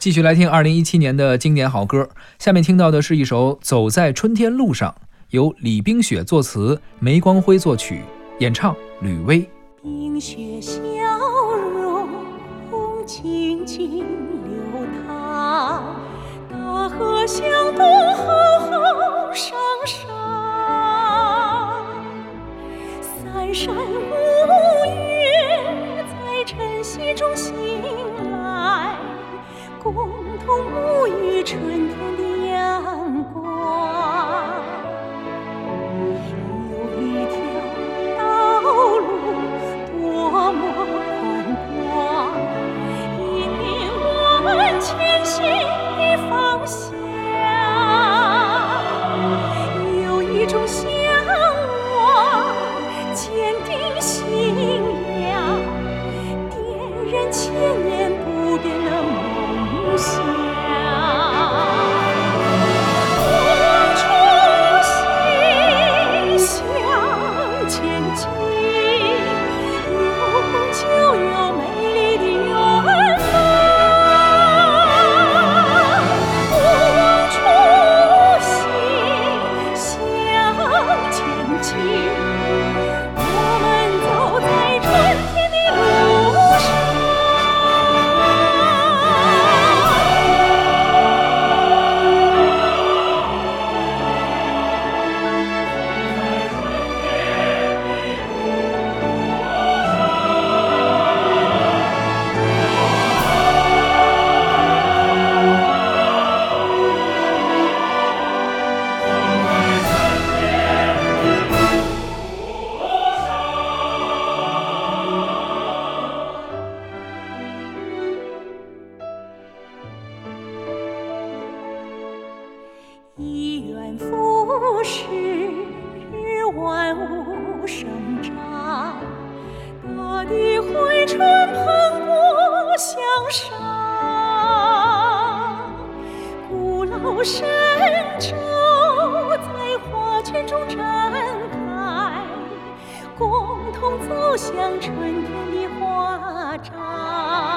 继续来听二零一七年的经典好歌，下面听到的是一首《走在春天路上》，由李冰雪作词，梅光辉作曲，演唱吕薇。冰雪消融，静静流淌，大河向东浩浩汤汤，三山五岳在晨曦中醒。共同沐浴春天的复始，万物生长，大地回春蓬勃向上，古老神州在花圈中展开，共同走向春天的华章。